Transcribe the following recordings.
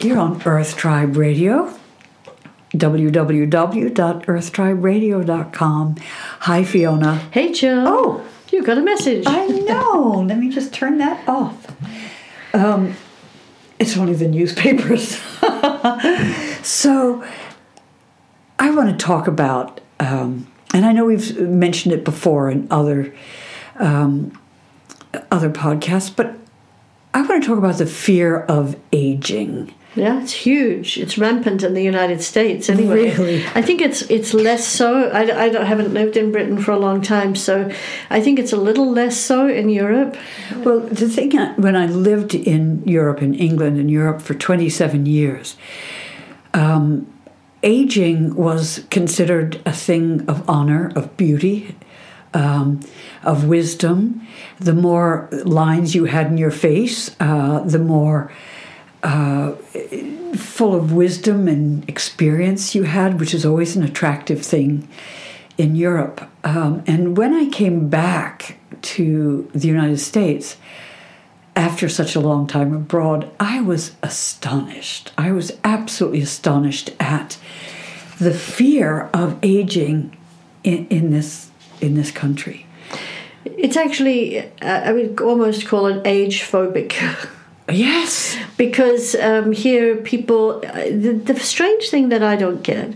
You're on Earth Tribe Radio, www.earthtriberadio.com. Hi, Fiona. Hey, Jill. Oh. You got a message. I know. Let me just turn that off. Um, it's only the newspapers. so, I want to talk about, um, and I know we've mentioned it before in other um, other podcasts, but I want to talk about the fear of aging. Yeah, it's huge. It's rampant in the United States. Anyway, Really? I think it's it's less so. I, I don't, haven't lived in Britain for a long time, so I think it's a little less so in Europe. Well, the thing, uh, when I lived in Europe, in England, in Europe for 27 years, um, aging was considered a thing of honor, of beauty, um, of wisdom. The more lines you had in your face, uh, the more uh, full of wisdom and experience you had, which is always an attractive thing in Europe. Um, and when I came back to the United States after such a long time abroad, I was astonished. I was absolutely astonished at the fear of aging in, in this in this country. It's actually uh, I would almost call it age phobic. Yes. because um, here people uh, the, the strange thing that i don't get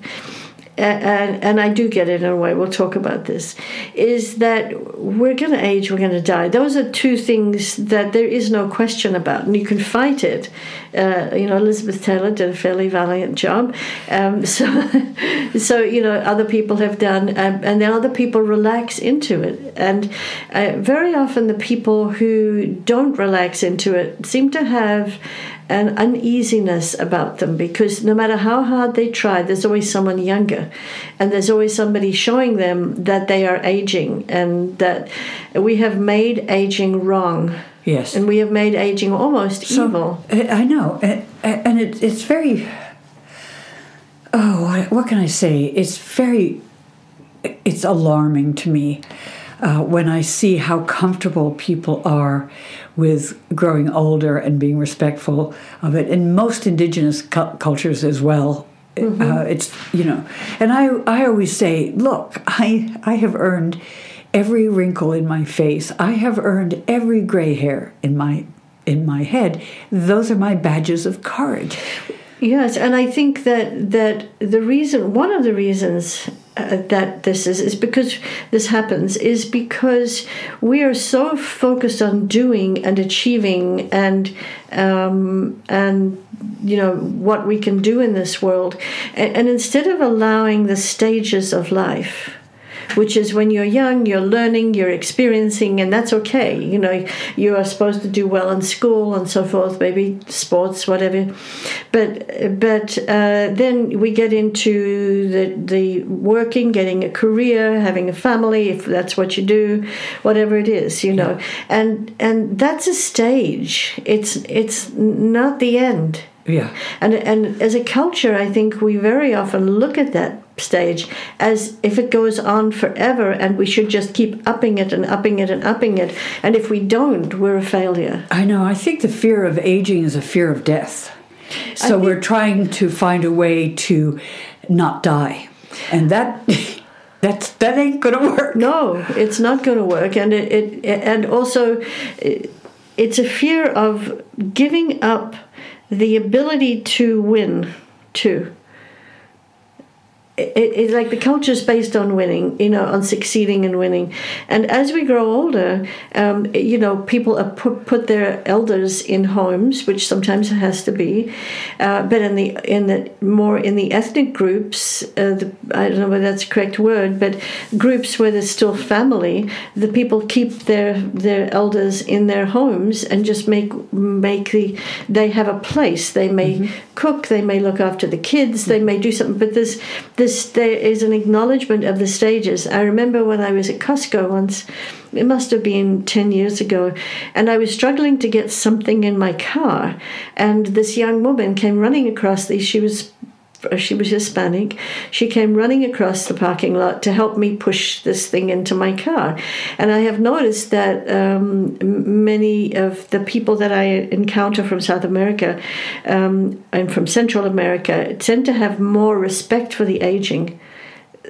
and, and I do get it in a way, we'll talk about this, is that we're going to age, we're going to die. Those are two things that there is no question about, and you can fight it. Uh, you know, Elizabeth Taylor did a fairly valiant job. Um, so, so, you know, other people have done, um, and then other people relax into it. And uh, very often the people who don't relax into it seem to have an uneasiness about them because no matter how hard they try, there's always someone younger, and there's always somebody showing them that they are aging and that we have made aging wrong. Yes. And we have made aging almost So, evil. I I know, and, and it, it's very. Oh, what can I say? It's very. It's alarming to me uh, when I see how comfortable people are with growing older and being respectful of it. In most indigenous cu- cultures as well, uh, it's you know, and I I always say, look, I I have earned every wrinkle in my face. I have earned every gray hair in my in my head. Those are my badges of courage. Yes, and I think that that the reason, one of the reasons uh, that this is, is because this happens, is because we are so focused on doing and achieving and um, and you know what we can do in this world, and, and instead of allowing the stages of life which is when you're young, you're learning, you're experiencing, and that's okay. You know, you are supposed to do well in school and so forth, maybe sports, whatever. But but uh, then we get into the the working, getting a career, having a family, if that's what you do, whatever it is, you know, and and that's a stage. It's it's not the end. Yeah. And and as a culture, I think we very often look at that stage as if it goes on forever, and we should just keep upping it and upping it and upping it. And if we don't, we're a failure. I know. I think the fear of aging is a fear of death. So think- we're trying to find a way to not die. And that that's that ain't gonna work. No, it's not going to work, and it, it and also it, it's a fear of giving up the ability to win too. It, it, like the culture is based on winning, you know, on succeeding and winning. And as we grow older, um, you know, people are put, put their elders in homes, which sometimes it has to be. Uh, but in the in the more in the ethnic groups, uh, the, I don't know whether that's the correct word, but groups where there's still family, the people keep their their elders in their homes and just make make the they have a place. They may cook, they may look after the kids, they may do something. But there's there's this there is an acknowledgement of the stages. I remember when I was at Costco once. It must have been 10 years ago. And I was struggling to get something in my car. And this young woman came running across the, she was she was Hispanic. She came running across the parking lot to help me push this thing into my car. And I have noticed that um, many of the people that I encounter from South America um, and from Central America tend to have more respect for the aging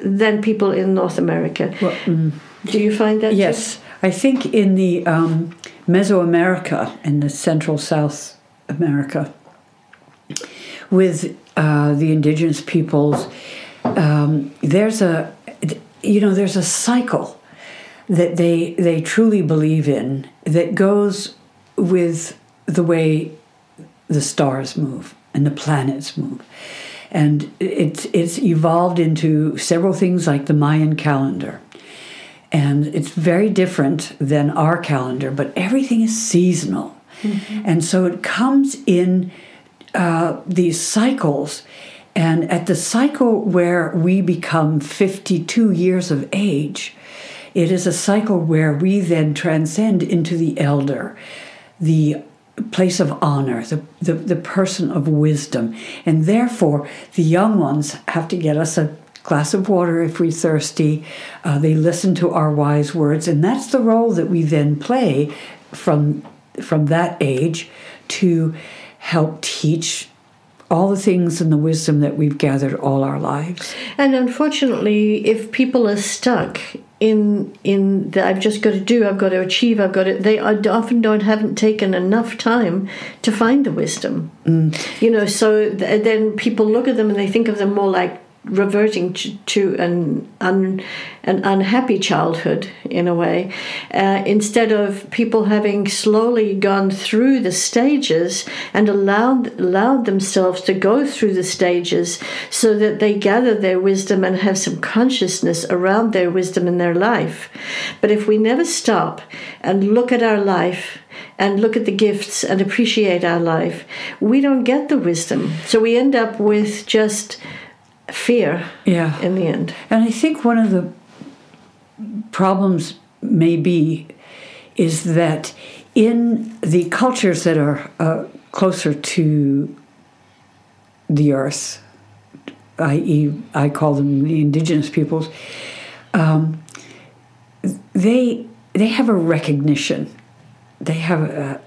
than people in North America. Well, mm, Do you find that? Yes. Too? I think in the um, Mesoamerica, in the Central South America, with uh, the indigenous peoples, um, there's a you know there's a cycle that they they truly believe in that goes with the way the stars move and the planets move. And it's it's evolved into several things like the Mayan calendar. And it's very different than our calendar but everything is seasonal. Mm-hmm. and so it comes in uh, these cycles and at the cycle where we become 52 years of age, it is a cycle where we then transcend into the elder, the place of honor, the, the, the person of wisdom. And therefore, the young ones have to get us a glass of water if we're thirsty. Uh, they listen to our wise words. And that's the role that we then play from, from that age to help teach all the things and the wisdom that we've gathered all our lives. And unfortunately, if people are stuck in in the I've just got to do, I've got to achieve, I've got to, they often don't haven't taken enough time to find the wisdom. Mm. You know, so then people look at them and they think of them more like reverting to, an un, an unhappy childhood in a way, uh, instead of people having slowly gone through the stages and allowed allowed themselves to go through the stages, so that they gather their wisdom and have some consciousness around their wisdom in their life. But if we never stop and look at our life and look at the gifts and appreciate our life, we don't get the wisdom. So we end up with just fear yeah. in the end. And I think one of the problems may be is that in the cultures that are uh, closer to the earth, i.e., I call them the indigenous peoples, um, they they have a recognition. They have a,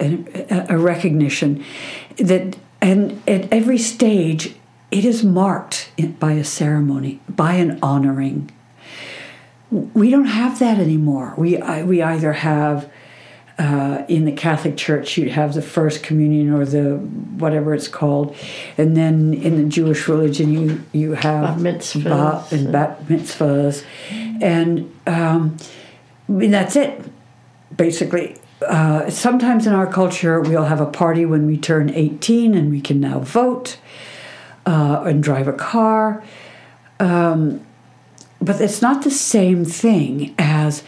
a, a recognition that, and at every stage, it is marked by a ceremony, by an honoring. We don't have that anymore. We, we either have uh, in the Catholic Church, you'd have the first communion or the whatever it's called, and then in the Jewish religion, you you have bar mitzvahs and bat mitzvahs, and um, I mean, that's it, basically. Uh, sometimes in our culture, we'll have a party when we turn 18 and we can now vote uh, and drive a car. Um, but it's not the same thing as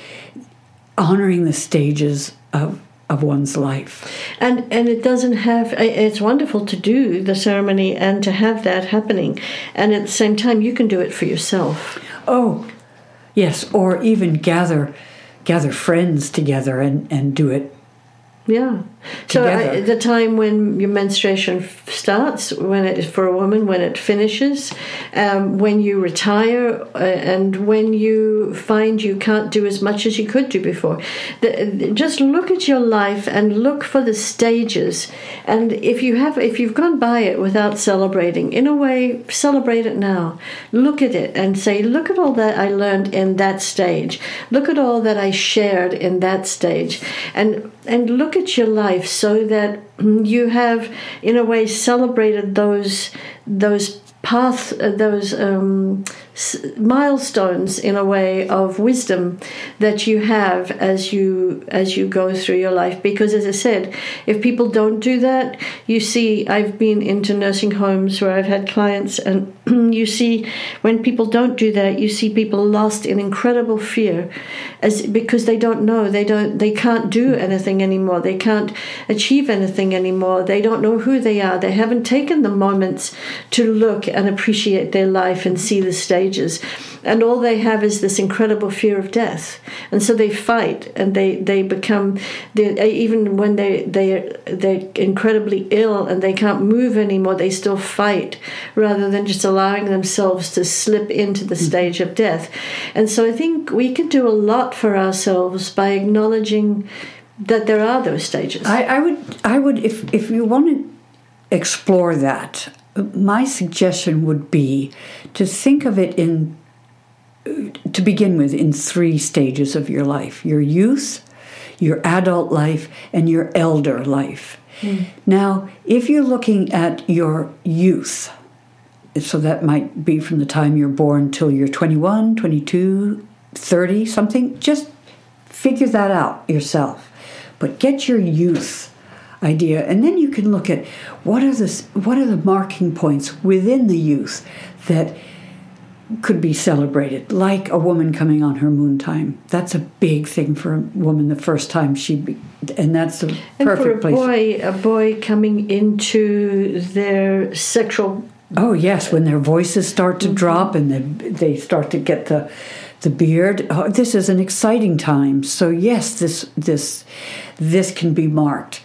honoring the stages of of one's life. And and it doesn't have it's wonderful to do the ceremony and to have that happening. And at the same time you can do it for yourself. Oh. Yes, or even gather gather friends together and, and do it yeah. So uh, the time when your menstruation starts, when it is for a woman, when it finishes, um, when you retire, uh, and when you find you can't do as much as you could do before. The, just look at your life and look for the stages. And if you have, if you've gone by it without celebrating, in a way, celebrate it now. Look at it and say, look at all that I learned in that stage. Look at all that I shared in that stage, and and look at your life so that you have, in a way, celebrated those those path, uh, those um, milestones in a way of wisdom that you have as you as you go through your life. Because as i said if people don't do that you see i've been into nursing homes where i've had clients and you see when people don't do that you see people lost in incredible fear as because they don't know. They don't they can't do anything anymore. They can't achieve anything anymore. They don't know who they are. They haven't taken the moments to look and appreciate their life and see the stages, and all they have is this incredible fear of death, and so they fight and they they become even when they they they're incredibly ill and they can't move anymore, they still fight rather than just allowing themselves to slip into the stage of death, and so I think we can do a lot for ourselves by acknowledging that there are those stages. I, I would, I would, if if you want to explore that, my suggestion would be to think of it in, to begin with, in three stages of your life: your youth, your adult life, and your elder life. Mm. Now, if you're looking at your youth, so that might be from the time you're born till you're 21, 22, 30, something, just figure that out yourself. But get your youth idea and then you can look at what are the what are the marking points within the youth that could be celebrated like a woman coming on her moon time. That's a big thing for a woman the first time she be, and that's a and perfect for a place. boy a boy coming into their sexual oh yes when their voices start to mm-hmm. drop and they, they start to get the the beard. Oh, this is an exciting time. So yes, this this this can be marked.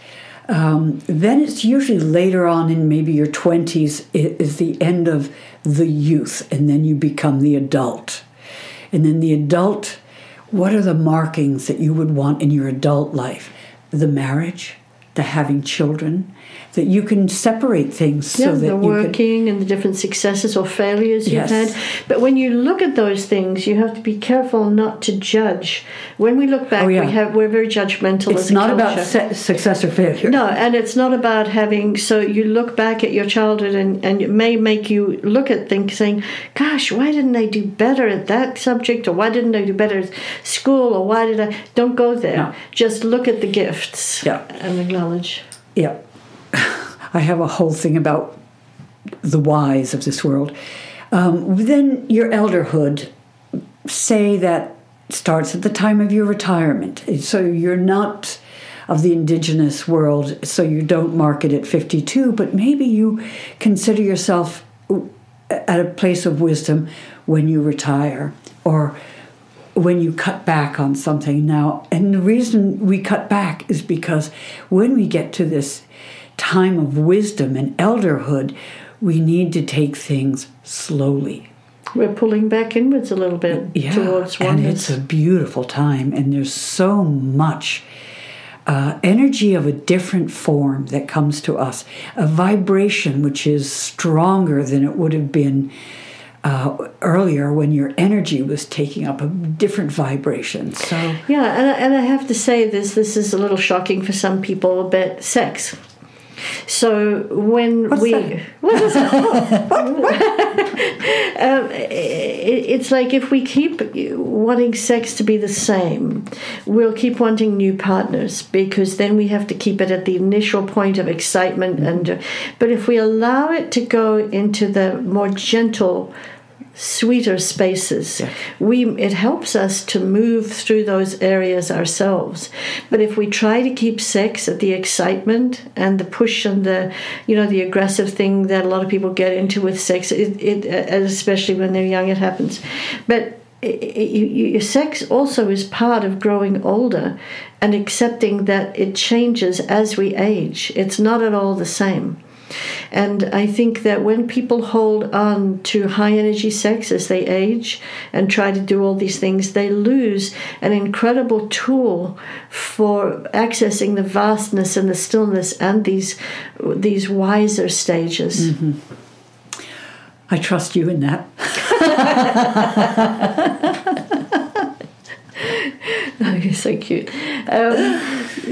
Um, then it's usually later on in maybe your twenties is the end of the youth, and then you become the adult. And then the adult, what are the markings that you would want in your adult life? The marriage, the having children, that you can separate things yeah, so that the working can, and the different successes or failures yes. you've had. But when you look at those things, you have to be careful not to judge. When we look back, oh, yeah. we have we're very judgmental. It's not about se- success or failure. No, and it's not about having. So you look back at your childhood, and and it may make you look at things saying, "Gosh, why didn't I do better at that subject, or why didn't I do better at school, or why did I?" Don't go there. No. Just look at the gifts. Yeah. and acknowledge. Yeah. I have a whole thing about the whys of this world. Um, then your elderhood, say that starts at the time of your retirement. So you're not of the indigenous world, so you don't mark it at 52, but maybe you consider yourself at a place of wisdom when you retire or when you cut back on something now. And the reason we cut back is because when we get to this time of wisdom and elderhood, we need to take things slowly. We're pulling back inwards a little bit yeah, towards oneness. And it's a beautiful time, and there's so much uh, energy of a different form that comes to us, a vibration which is stronger than it would have been uh, earlier when your energy was taking up a different vibration. So yeah, and I, and I have to say this. This is a little shocking for some people, but sex. So when What's we what is that? um, it, it's like if we keep wanting sex to be the same, we'll keep wanting new partners because then we have to keep it at the initial point of excitement. And but if we allow it to go into the more gentle sweeter spaces. Yeah. We it helps us to move through those areas ourselves. But if we try to keep sex at the excitement and the push and the you know the aggressive thing that a lot of people get into with sex, it, it uh, especially when they're young, it happens. But your sex also is part of growing older and accepting that it changes as we age. It's not at all the same. And I think that when people hold on to high energy sex as they age and try to do all these things, they lose an incredible tool for accessing the vastness and the stillness and these these wiser stages. Mm-hmm. I trust you in that. oh, you're so cute. Um,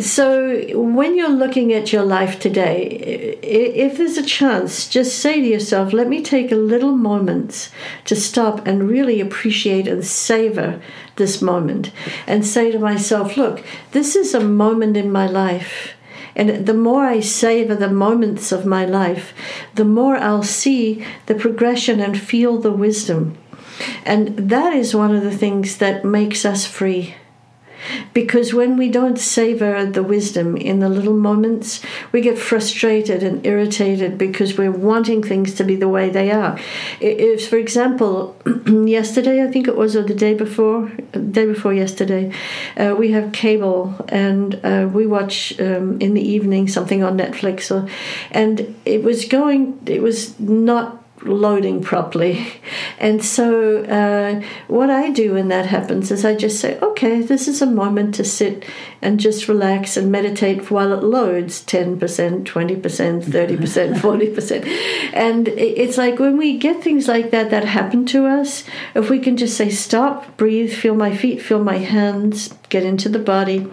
so, when you're looking at your life today, if there's a chance, just say to yourself, let me take a little moment to stop and really appreciate and savor this moment. And say to myself, look, this is a moment in my life. And the more I savor the moments of my life, the more I'll see the progression and feel the wisdom. And that is one of the things that makes us free because when we don't savor the wisdom in the little moments, we get frustrated and irritated because we're wanting things to be the way they are. If, for example, yesterday, I think it was, or the day before, day before yesterday, uh, we have cable and uh, we watch um, in the evening something on Netflix, or, and it was going, it was not loading properly. And so, uh, what I do when that happens is I just say, okay, this is a moment to sit and just relax and meditate while it loads 10%, 20%, 30%, 40%. And it's like when we get things like that that happen to us, if we can just say, stop, breathe, feel my feet, feel my hands, get into the body,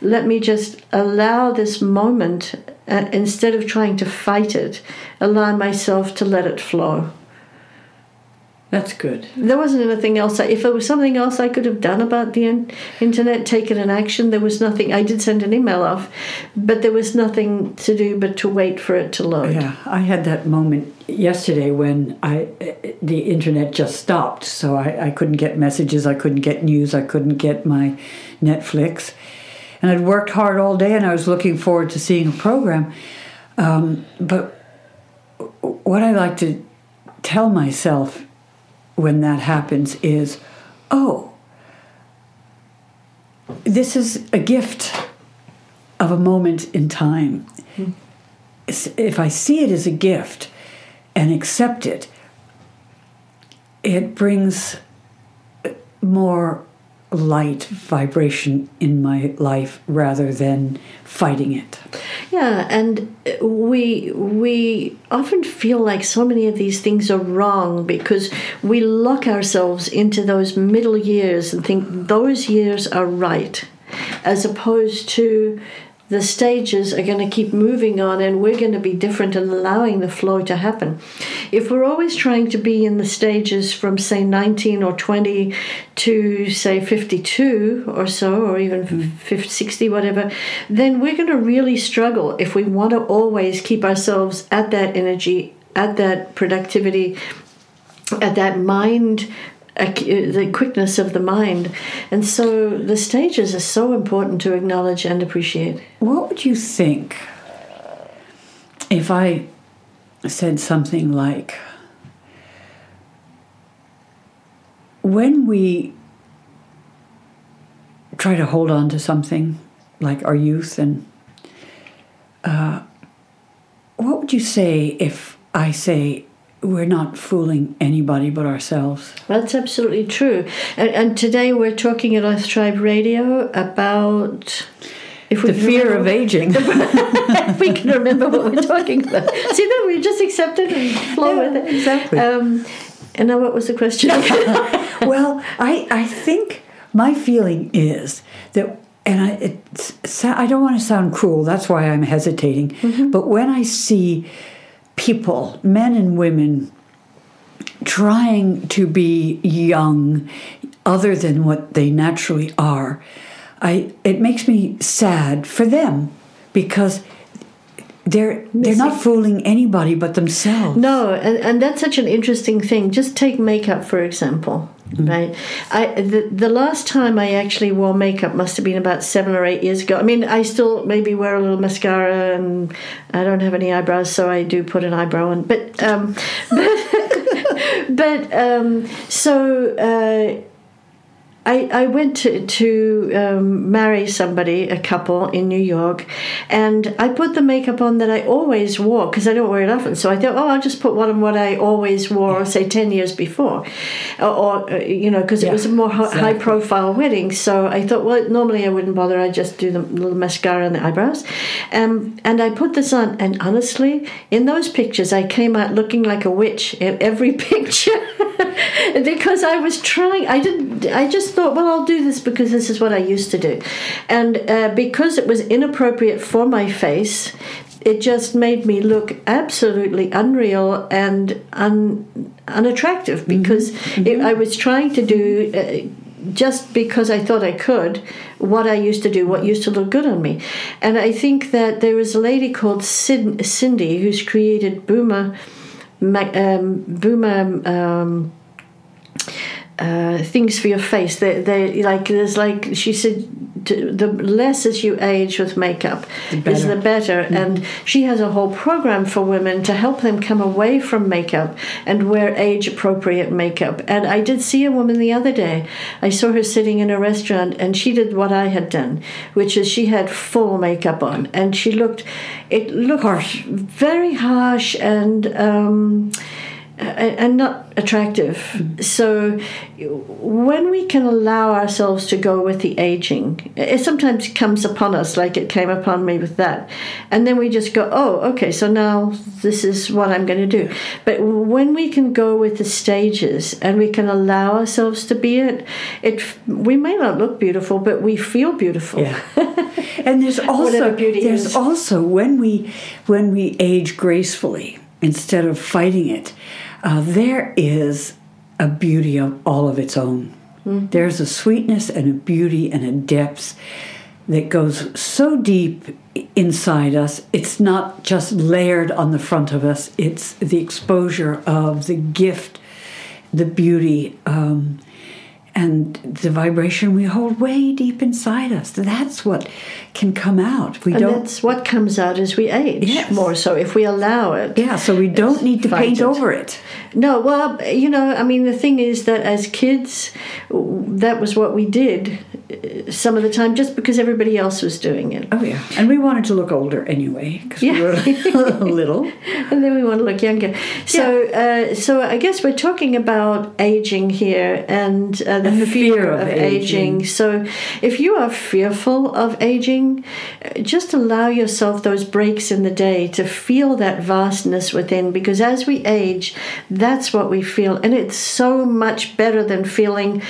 let me just allow this moment uh, instead of trying to fight it, allow myself to let it flow. That's good. There wasn't anything else. If there was something else I could have done about the in- internet, taken an action, there was nothing. I did send an email off, but there was nothing to do but to wait for it to load. Yeah, I had that moment yesterday when I the internet just stopped, so I, I couldn't get messages, I couldn't get news, I couldn't get my Netflix, and I'd worked hard all day, and I was looking forward to seeing a program. Um, but what I like to tell myself when that happens is, oh, this is a gift of a moment in time. Mm. If I see it as a gift and accept it, it brings more light vibration in my life rather than fighting it. Yeah, and we we often feel like so many of these things are wrong because we lock ourselves into those middle years and think those years are right as opposed to the stages are going to keep moving on and we're going to be different and allowing the flow to happen. If we're always trying to be in the stages from, say, 19 or 20 to, say, 52 or so, or even mm. 50, 60, whatever, then we're going to really struggle if we want to always keep ourselves at that energy, at that productivity, at that mind the quickness of the mind. And so the stages are so important to acknowledge and appreciate. What would you think if I said something like, when we try to hold on to something like our youth and uh, what would you say if I say we're not fooling anybody but ourselves. That's absolutely true. And, and today we're talking at Earth Tribe Radio about if we the fear remember, of aging. if we can remember what we're talking about. See that we just accept it and flow yeah, with it. Exactly. Um, and now, what was the question? well, I I think my feeling is that and I, I don't want to sound cruel. That's why I'm hesitating. Mm-hmm. But when I see people, men and women, trying to be young other than what they naturally are, I it makes me sad for them because they're they're not fooling anybody but themselves. No, and, and that's such an interesting thing. Just take makeup for example. Mm. Right. I the, the last time I actually wore makeup must have been about seven or eight years ago. I mean, I still maybe wear a little mascara, and I don't have any eyebrows, so I do put an eyebrow on. But um, but but um, so. Uh, I, I went to, to um, marry somebody, a couple in New York, and I put the makeup on that I always wore because I don't wear it often. So I thought, oh, I'll just put one on what I always wore, say, 10 years before. Or, or uh, you know, because yeah, it was a more exactly. high profile wedding. So I thought, well, normally I wouldn't bother. I'd just do the little mascara and the eyebrows. Um, and I put this on, and honestly, in those pictures, I came out looking like a witch in every picture because I was trying, I didn't, I just thought, well, I'll do this because this is what I used to do. And uh, because it was inappropriate for my face, it just made me look absolutely unreal and un- unattractive mm-hmm. because mm-hmm. It, I was trying to do. Uh, just because I thought I could, what I used to do, what used to look good on me. And I think that there was a lady called Sid- Cindy who's created Boomer, um, Boomer um, uh, things for your face. They, they like there's like she said, the less as you age with makeup The is the better. And she has a whole program for women to help them come away from makeup and wear age appropriate makeup. And I did see a woman the other day. I saw her sitting in a restaurant and she did what I had done, which is she had full makeup on and she looked, it looked Harsh. very harsh and. Um, and not attractive. Mm-hmm. So, when we can allow ourselves to go with the aging, it sometimes comes upon us like it came upon me with that. And then we just go, oh, okay, so now this is what I'm going to do. But when we can go with the stages and we can allow ourselves to be it, it we may not look beautiful, but we feel beautiful. Yeah. and there's also beauty there's is. also when we when we age gracefully instead of fighting it, uh, there is a beauty of all of its own. There's a sweetness and a beauty and a depth that goes so deep inside us. It's not just layered on the front of us. It's the exposure of the gift, the beauty. Um, and the vibration we hold way deep inside us. That's what can come out. We And don't. that's what comes out as we age Yes. more so if we allow it. Yeah, so we don't need to paint it. over it. No, well, you know, I mean, the thing is that as kids, that was what we did uh, some of the time just because everybody else was doing it. Oh yeah, and we wanted to look older anyway because we Yeah. were little. And then we want to look younger. So, uh, so I guess we're talking about aging here and, uh, And the fear, of, of aging. aging. So, if you are fearful of aging, just allow yourself those breaks in the day to feel that vastness within because as we age, that's what we feel. And it's so much better than feeling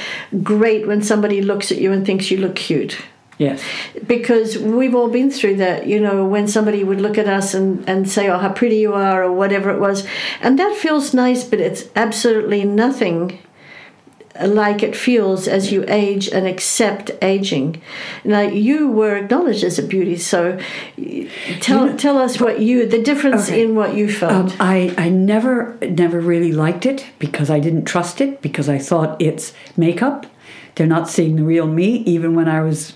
great when somebody looks at you and thinks you look cute Yes. because we've all been through that you know when somebody would look at us and, and say oh how pretty you are or whatever it was and that feels nice but it's absolutely nothing like it feels as you age and accept aging now you were acknowledged as a beauty so tell tell us what you the difference Okay. in what you felt Um, I, I never never really liked it because I didn't trust it because I thought it's makeup. They're not seeing the real me even when I was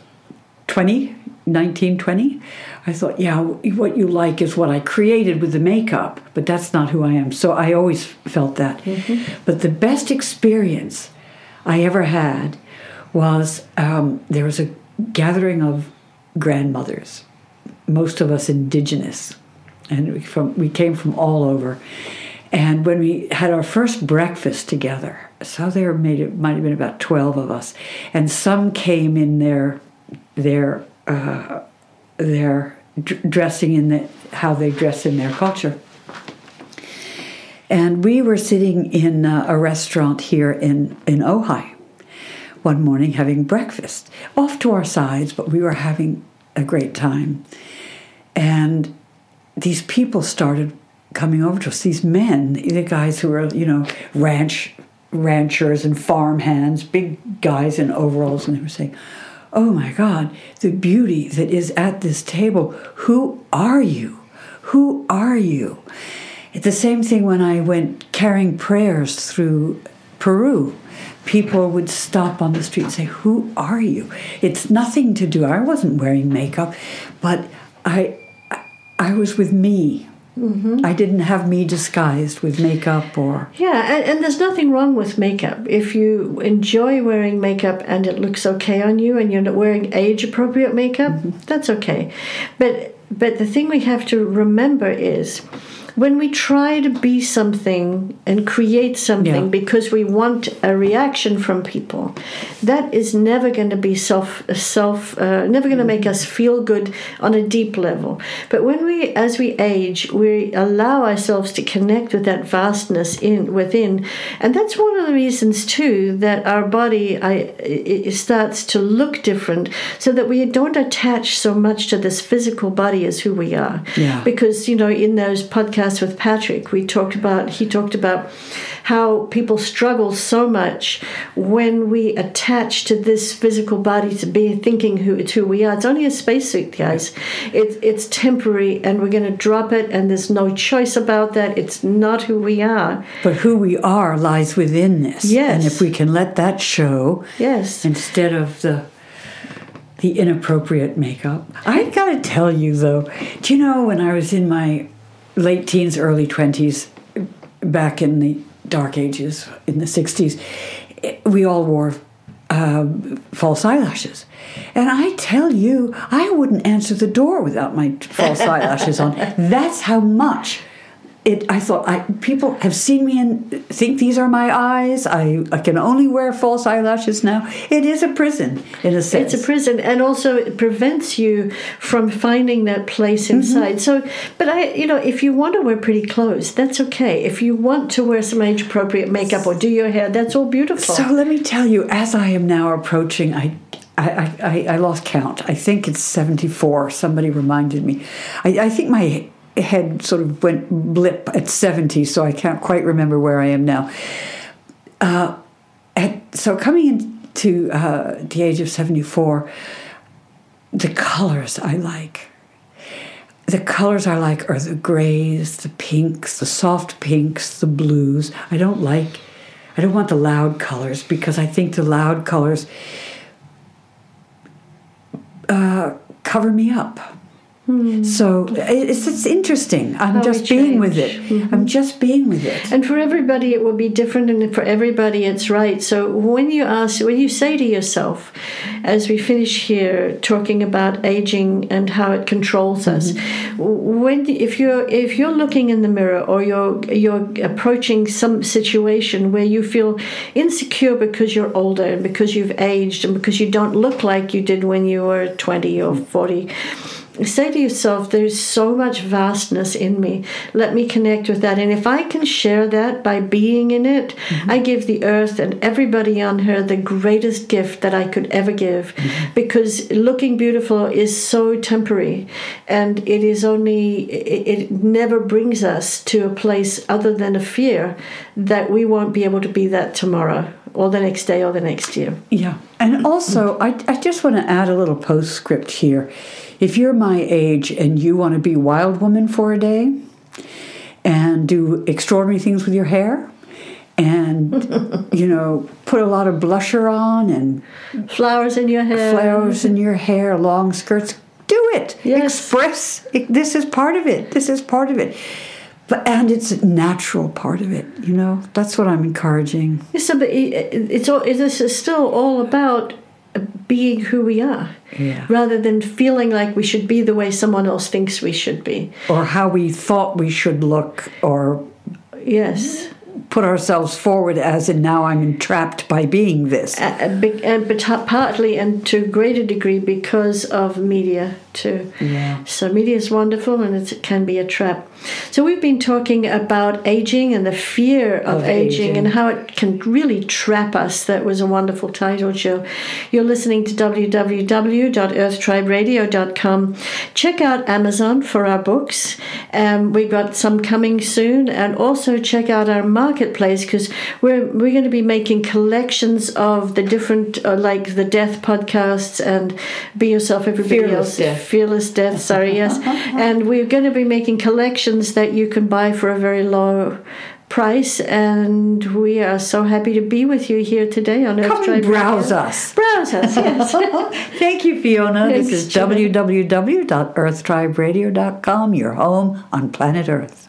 20, 19, 20. I thought, yeah, what you like is what I created with the makeup, but that's not who I am. So I always felt that. But the best experience I ever had was um, there was a gathering of grandmothers, most of us indigenous, and we, from, we came from all over. And when we had our first breakfast together, so there made it might have been about twelve of us, and some came in their their uh, their d- dressing in the how they dress in their culture. And we were sitting in uh, a restaurant here in in Ojai one morning having breakfast, off to our sides, but we were having a great time. And these people started coming over to us, these men, the guys who were, you know, ranch ranchers and farm hands, big guys in overalls, and they were saying, Oh my God, the beauty that is at this table. Who are you? Who are you? It's the same thing when I went carrying prayers through Peru. People would stop on the street and say, Who are you? It's nothing to do. I wasn't wearing makeup, but I I, was with me. Mm-hmm. I didn't have me disguised with makeup or Yeah, and, and there's nothing wrong with makeup. If you enjoy wearing makeup and it looks okay on you and you're not wearing age appropriate makeup, mm-hmm. that's okay. But but the thing we have to remember is when we try to be something and create something Yeah. because we want a reaction from people, that is never going to be self self uh, never going to make us feel good on a deep level. But when we, as we age, we allow ourselves to connect with that vastness in within, and that's one of the reasons too that our body I, starts to look different, so that we don't attach so much to this physical body as who we are. Yeah. Because you know, in those podcasts podcast with Patrick, we talked about he talked about how people struggle so much when we attach to this physical body to be thinking who it's who we are. It's only a spacesuit, guys. It's it's temporary, and we're going to drop it, and there's no choice about that. It's not who we are. But who we are lies within this. Yes. And if we can let that show Yes. instead of the the inappropriate makeup. I gotta tell you though, do you know when I was in my late teens, early twenties, back in the dark ages in the sixties, we all wore um, false eyelashes. And I tell you, I wouldn't answer the door without my false eyelashes on. That's how much it. I thought I, people have seen me and think these are my eyes. I, I can only wear false eyelashes now. It is a prison in a sense. It's a prison, and also it prevents you from finding that place Mm-hmm. inside. So, but I, you know, if you want to wear pretty clothes, that's okay. If you want to wear some age appropriate makeup or do your hair, that's all beautiful. So let me tell you, as I am now approaching, I. I, I, I lost count. I think it's 74. Somebody reminded me. I, I think my head sort of went blip at 70, so I can't quite remember where I am now. Uh, so coming into uh, the age of 74, the colors I like. The colors I like are the grays, the pinks, the soft pinks, the blues. I don't like, I don't want the loud colors because I think the loud colors uh, cover me up. So it's, it's interesting. I'm Hmm. How just being with it. Mm-hmm. I'm just being with it. And for everybody, it will be different, and for everybody, it's right. So when you ask, when you say to yourself, as we finish here talking about aging and how it controls us, when if you're if you're looking in the mirror or you're you're approaching some situation where you feel insecure because you're older and because you've aged and because you don't look like you did when you were 20 or 40 say to yourself, there's so much vastness in me. Let me connect with that. And if I can share that by being in it, mm-hmm. I give the earth and everybody on her the greatest gift that I could ever give. Mm-hmm. Because looking beautiful is so temporary and it is only, it, it never brings us to a place other than a fear that we won't be able to be that tomorrow or the next day or the next year. Yeah. And also, I, I just want to add a little postscript here. If you're my age and you want to be wild woman for a day and do extraordinary things with your hair and, you know, put a lot of blusher on and Flowers in your hair. flowers in your hair, long skirts, do it. Yes. Express. This is part of it. This is part of it. But, and it's a natural part of it, you know. That's what I'm encouraging. So, but it's all. This is still all about uh, being who we are, Yeah. rather than feeling like we should be the way someone else thinks we should be. Or how we thought we should look, or Yes, put ourselves forward as in now I'm entrapped by being this. A- a big- and but partly and to a greater degree because of media too. Yeah. So media is wonderful and it's, it can be a trap. So we've been talking about aging and the fear of, Of aging, aging. and how it can really trap us. That was a wonderful title, Jill. You're listening to www.earthtriberadio.com. Check out Amazon for our books. Um, we've got some coming soon, and also check out our marketplace because we're we're going to be making collections of the different, uh, like the death podcasts and Be Yourself, Everybody Fearless Else, Death. Fearless Death. Sorry, yes, and we're going to be making collections that you can buy for a very low price and we are so happy to be with you here today on Earth Come Tribe and browse Radio. us. Browse us, yes. Thank you, Fiona. Thanks, this is Jen. www.earthtriberadio.com, your home on planet Earth.